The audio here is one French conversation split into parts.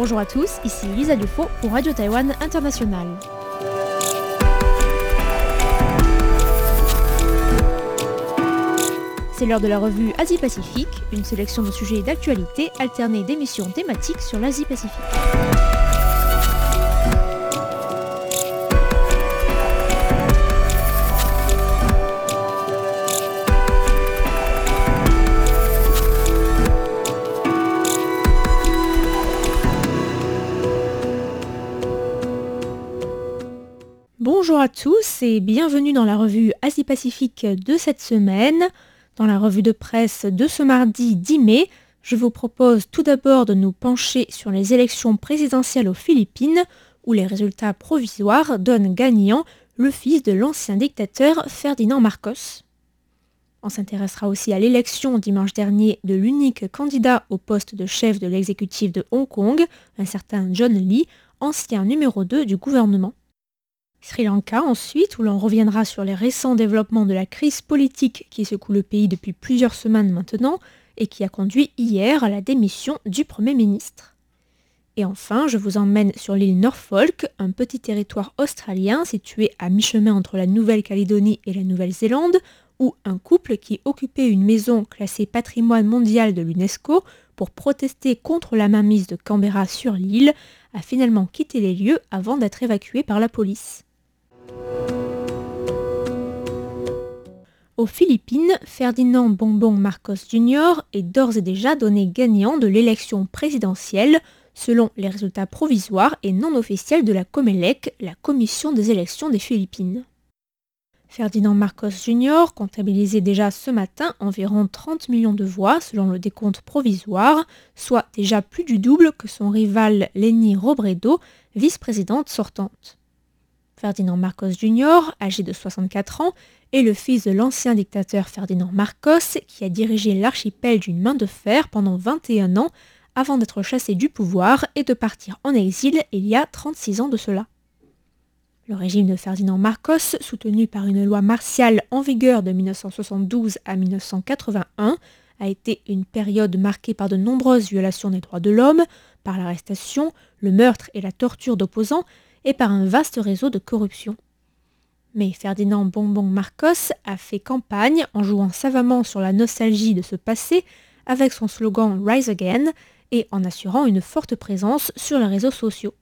Bonjour à tous, ici Lisa Dufaux pour Radio Taïwan International. C'est l'heure de la revue Asie-Pacifique, une sélection de sujets d'actualité alternée d'émissions thématiques sur l'Asie-Pacifique. Bonjour à tous et bienvenue dans la revue Asie-Pacifique de cette semaine. Dans la revue de presse de ce mardi 10 mai, je vous propose tout d'abord de nous pencher sur les élections présidentielles aux Philippines, où les résultats provisoires donnent gagnant le fils de l'ancien dictateur Ferdinand Marcos. On s'intéressera aussi à l'élection dimanche dernier de l'unique candidat au poste de chef de l'exécutif de Hong Kong, un certain John Lee, ancien numéro 2 du gouvernement. Sri Lanka ensuite, où l'on reviendra sur les récents développements de la crise politique qui secoue le pays depuis plusieurs semaines maintenant et qui a conduit hier à la démission du Premier ministre. Et enfin, je vous emmène sur l'île Norfolk, un petit territoire australien situé à mi-chemin entre la Nouvelle-Calédonie et la Nouvelle-Zélande, où un couple qui occupait une maison classée patrimoine mondial de l'UNESCO pour protester contre la mainmise de Canberra sur l'île a finalement quitté les lieux avant d'être évacué par la police. Aux Philippines, Ferdinand Bongbong Marcos Jr. est d'ores et déjà donné gagnant de l'élection présidentielle selon les résultats provisoires et non officiels de la Comelec, la commission des élections des Philippines. Ferdinand Marcos Jr. comptabilisait déjà ce matin environ 30 millions de voix selon le décompte provisoire, soit déjà plus du double que son rival Leni Robredo, vice-présidente sortante. Ferdinand Marcos Jr., âgé de 64 ans, est le fils de l'ancien dictateur Ferdinand Marcos qui a dirigé l'archipel d'une main de fer pendant 21 ans avant d'être chassé du pouvoir et de partir en exil il y a 36 ans de cela. Le régime de Ferdinand Marcos, soutenu par une loi martiale en vigueur de 1972 à 1981, a été une période marquée par de nombreuses violations des droits de l'homme, par l'arrestation, le meurtre et la torture d'opposants, et par un vaste réseau de corruption. Mais Ferdinand Bonbon Marcos a fait campagne en jouant savamment sur la nostalgie de ce passé avec son slogan Rise Again et en assurant une forte présence sur les réseaux sociaux.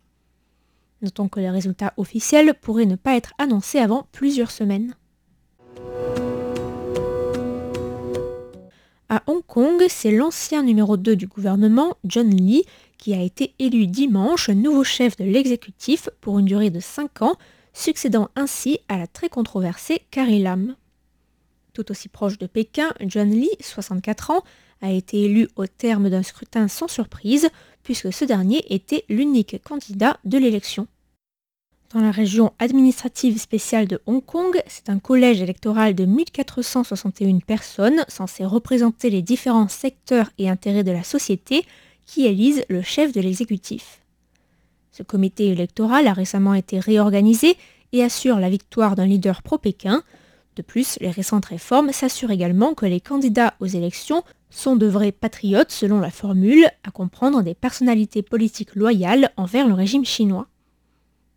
Notons que les résultats officiels pourraient ne pas être annoncés avant plusieurs semaines. À Hong Kong, c'est l'ancien numéro 2 du gouvernement, John Lee, qui a été élu dimanche nouveau chef de l'exécutif pour une durée de 5 ans, succédant ainsi à la très controversée Carrie Lam. Tout aussi proche de Pékin, John Lee, 64 ans, a été élu au terme d'un scrutin sans surprise, puisque ce dernier était l'unique candidat de l'élection. Dans la région administrative spéciale de Hong Kong, c'est un collège électoral de 1461 personnes censé représenter les différents secteurs et intérêts de la société qui élisent le chef de l'exécutif. Ce comité électoral a récemment été réorganisé et assure la victoire d'un leader pro-Pékin. De plus, les récentes réformes s'assurent également que les candidats aux élections sont de vrais patriotes selon la formule, à comprendre des personnalités politiques loyales envers le régime chinois.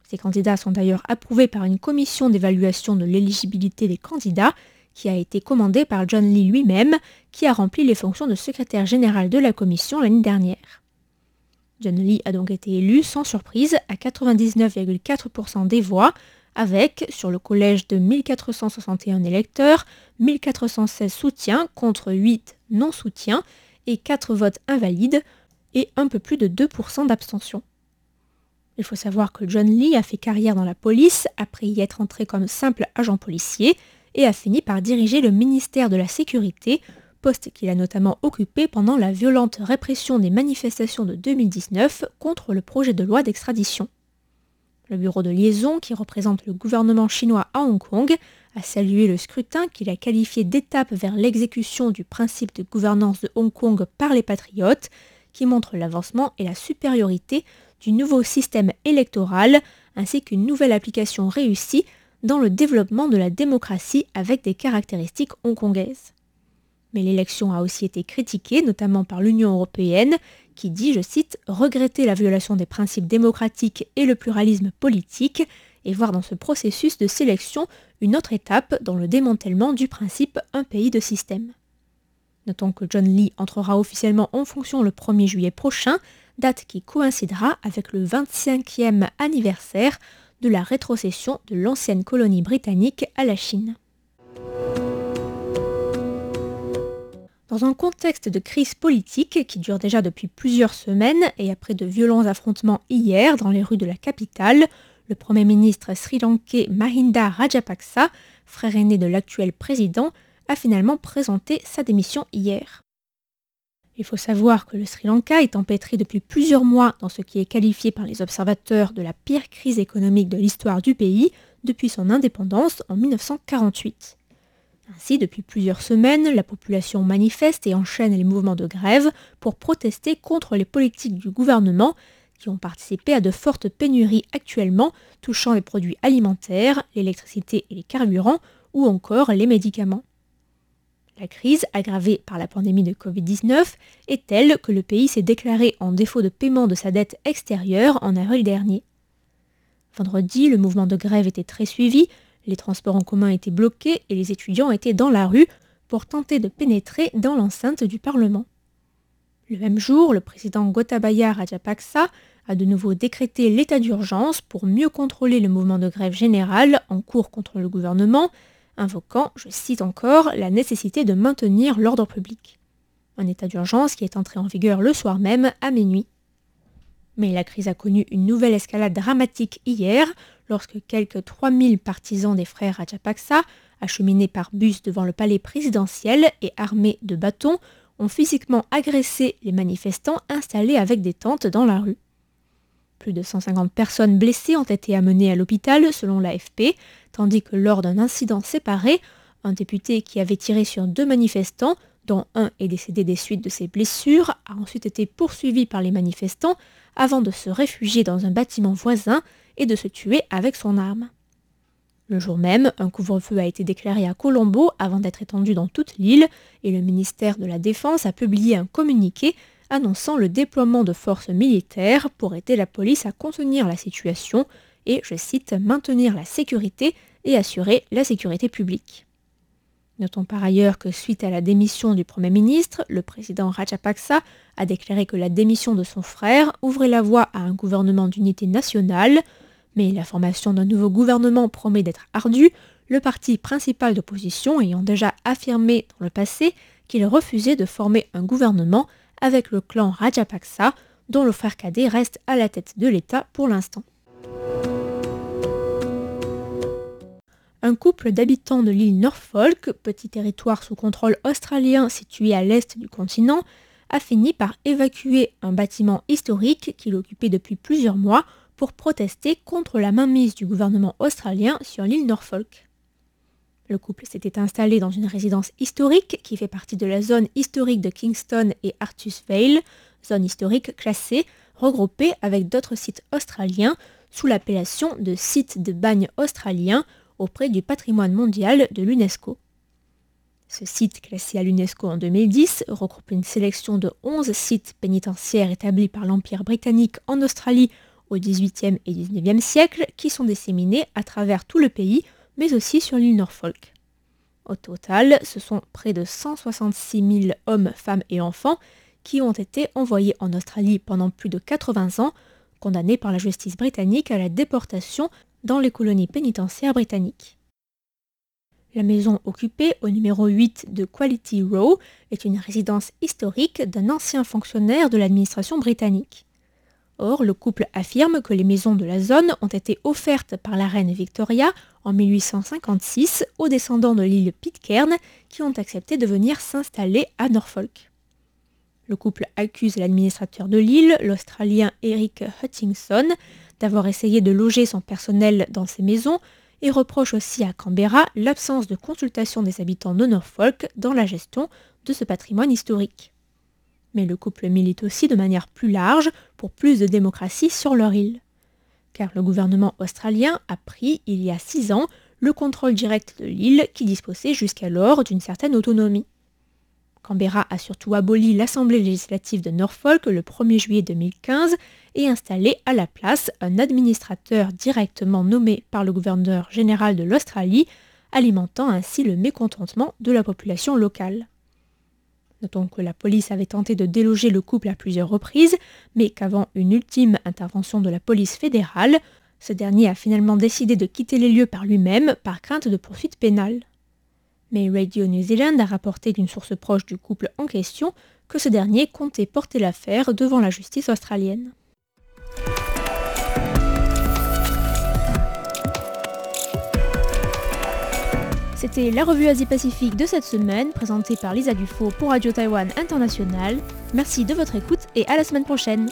Ces candidats sont d'ailleurs approuvés par une commission d'évaluation de l'éligibilité des candidats qui a été commandée par John Lee lui-même, qui a rempli les fonctions de secrétaire général de la commission l'année dernière. John Lee a donc été élu sans surprise à 99,4% des voix, avec, sur le collège de 1461 électeurs, 1416 soutiens contre 8 non-soutiens et 4 votes invalides et un peu plus de 2% d'abstention. Il faut savoir que John Lee a fait carrière dans la police après y être entré comme simple agent policier et a fini par diriger le ministère de la Sécurité, poste qu'il a notamment occupé pendant la violente répression des manifestations de 2019 contre le projet de loi d'extradition. Le bureau de liaison, qui représente le gouvernement chinois à Hong Kong, a salué le scrutin qu'il a qualifié d'étape vers l'exécution du principe de gouvernance de Hong Kong par les patriotes, qui montre l'avancement et la supériorité du nouveau système électoral, ainsi qu'une nouvelle application réussie dans le développement de la démocratie avec des caractéristiques hongkongaises. Mais l'élection a aussi été critiquée, notamment par l'Union européenne, qui dit, je cite, regretter la violation des principes démocratiques et le pluralisme politique et voir dans ce processus de sélection une autre étape dans le démantèlement du principe un pays de système. Notons que John Lee entrera officiellement en fonction le 1er juillet prochain, date qui coïncidera avec le 25e anniversaire de la rétrocession de l'ancienne colonie britannique à la Chine. Dans un contexte de crise politique qui dure déjà depuis plusieurs semaines et après de violents affrontements hier dans les rues de la capitale, le Premier ministre sri-lankais Mahinda Rajapaksa, frère aîné de l'actuel président, a finalement présenté sa démission hier. Il faut savoir que le Sri Lanka est empêtré depuis plusieurs mois dans ce qui est qualifié par les observateurs de la pire crise économique de l'histoire du pays depuis son indépendance en 1948. Ainsi, depuis plusieurs semaines, la population manifeste et enchaîne les mouvements de grève pour protester contre les politiques du gouvernement qui ont participé à de fortes pénuries actuellement touchant les produits alimentaires, l'électricité et les carburants, ou encore les médicaments. La crise, aggravée par la pandémie de Covid-19, est telle que le pays s'est déclaré en défaut de paiement de sa dette extérieure en avril dernier. Vendredi, le mouvement de grève était très suivi, les transports en commun étaient bloqués et les étudiants étaient dans la rue pour tenter de pénétrer dans l'enceinte du Parlement. Le même jour, le président Gotabaya Rajapaksa a de nouveau décrété l'état d'urgence pour mieux contrôler le mouvement de grève général en cours contre le gouvernement, invoquant, je cite encore, la nécessité de maintenir l'ordre public. Un état d'urgence qui est entré en vigueur le soir même à minuit. Mais la crise a connu une nouvelle escalade dramatique hier, lorsque quelques 3000 partisans des frères Rajapaksa, acheminés par bus devant le palais présidentiel et armés de bâtons, ont physiquement agressé les manifestants installés avec des tentes dans la rue. Plus de 150 personnes blessées ont été amenées à l'hôpital selon l'AFP, tandis que lors d'un incident séparé, un député qui avait tiré sur deux manifestants, dont un est décédé des suites de ses blessures, a ensuite été poursuivi par les manifestants avant de se réfugier dans un bâtiment voisin et de se tuer avec son arme. Le jour même, un couvre-feu a été déclaré à Colombo avant d'être étendu dans toute l'île et le ministère de la Défense a publié un communiqué annonçant le déploiement de forces militaires pour aider la police à contenir la situation et, je cite, maintenir la sécurité et assurer la sécurité publique. Notons par ailleurs que suite à la démission du Premier ministre, le président Rajapaksa a déclaré que la démission de son frère ouvrait la voie à un gouvernement d'unité nationale, mais la formation d'un nouveau gouvernement promet d'être ardue, le parti principal d'opposition ayant déjà affirmé dans le passé qu'il refusait de former un gouvernement avec le clan Rajapaksa, dont le frère cadet reste à la tête de l'État pour l'instant. Un couple d'habitants de l'île Norfolk, petit territoire sous contrôle australien situé à l'est du continent, a fini par évacuer un bâtiment historique qu'il occupait depuis plusieurs mois pour protester contre la mainmise du gouvernement australien sur l'île Norfolk. Le couple s'était installé dans une résidence historique qui fait partie de la zone historique de Kingston et Artus Vale, zone historique classée, regroupée avec d'autres sites australiens sous l'appellation de site de bagne australien auprès du patrimoine mondial de l'UNESCO. Ce site, classé à l'UNESCO en 2010, regroupe une sélection de 11 sites pénitentiaires établis par l'Empire britannique en Australie au XVIIIe et XIXe siècle qui sont disséminés à travers tout le pays mais aussi sur l'île Norfolk. Au total, ce sont près de 166 000 hommes, femmes et enfants qui ont été envoyés en Australie pendant plus de 80 ans, condamnés par la justice britannique à la déportation dans les colonies pénitentiaires britanniques. La maison occupée au numéro 8 de Quality Row est une résidence historique d'un ancien fonctionnaire de l'administration britannique. Or, le couple affirme que les maisons de la zone ont été offertes par la reine Victoria en 1856 aux descendants de l'île Pitcairn qui ont accepté de venir s'installer à Norfolk. Le couple accuse l'administrateur de l'île, l'Australien Eric Hutchinson, d'avoir essayé de loger son personnel dans ces maisons et reproche aussi à Canberra l'absence de consultation des habitants de Norfolk dans la gestion de ce patrimoine historique mais le couple milite aussi de manière plus large pour plus de démocratie sur leur île. Car le gouvernement australien a pris, il y a six ans, le contrôle direct de l'île qui disposait jusqu'alors d'une certaine autonomie. Canberra a surtout aboli l'Assemblée législative de Norfolk le 1er juillet 2015 et installé à la place un administrateur directement nommé par le gouverneur général de l'Australie, alimentant ainsi le mécontentement de la population locale. Notons que la police avait tenté de déloger le couple à plusieurs reprises, mais qu'avant une ultime intervention de la police fédérale, ce dernier a finalement décidé de quitter les lieux par lui-même par crainte de poursuites pénales. Mais Radio New Zealand a rapporté d'une source proche du couple en question que ce dernier comptait porter l'affaire devant la justice australienne. C'était la revue Asie-Pacifique de cette semaine, présentée par Lisa Dufaux pour Radio Taïwan International. Merci de votre écoute et à la semaine prochaine.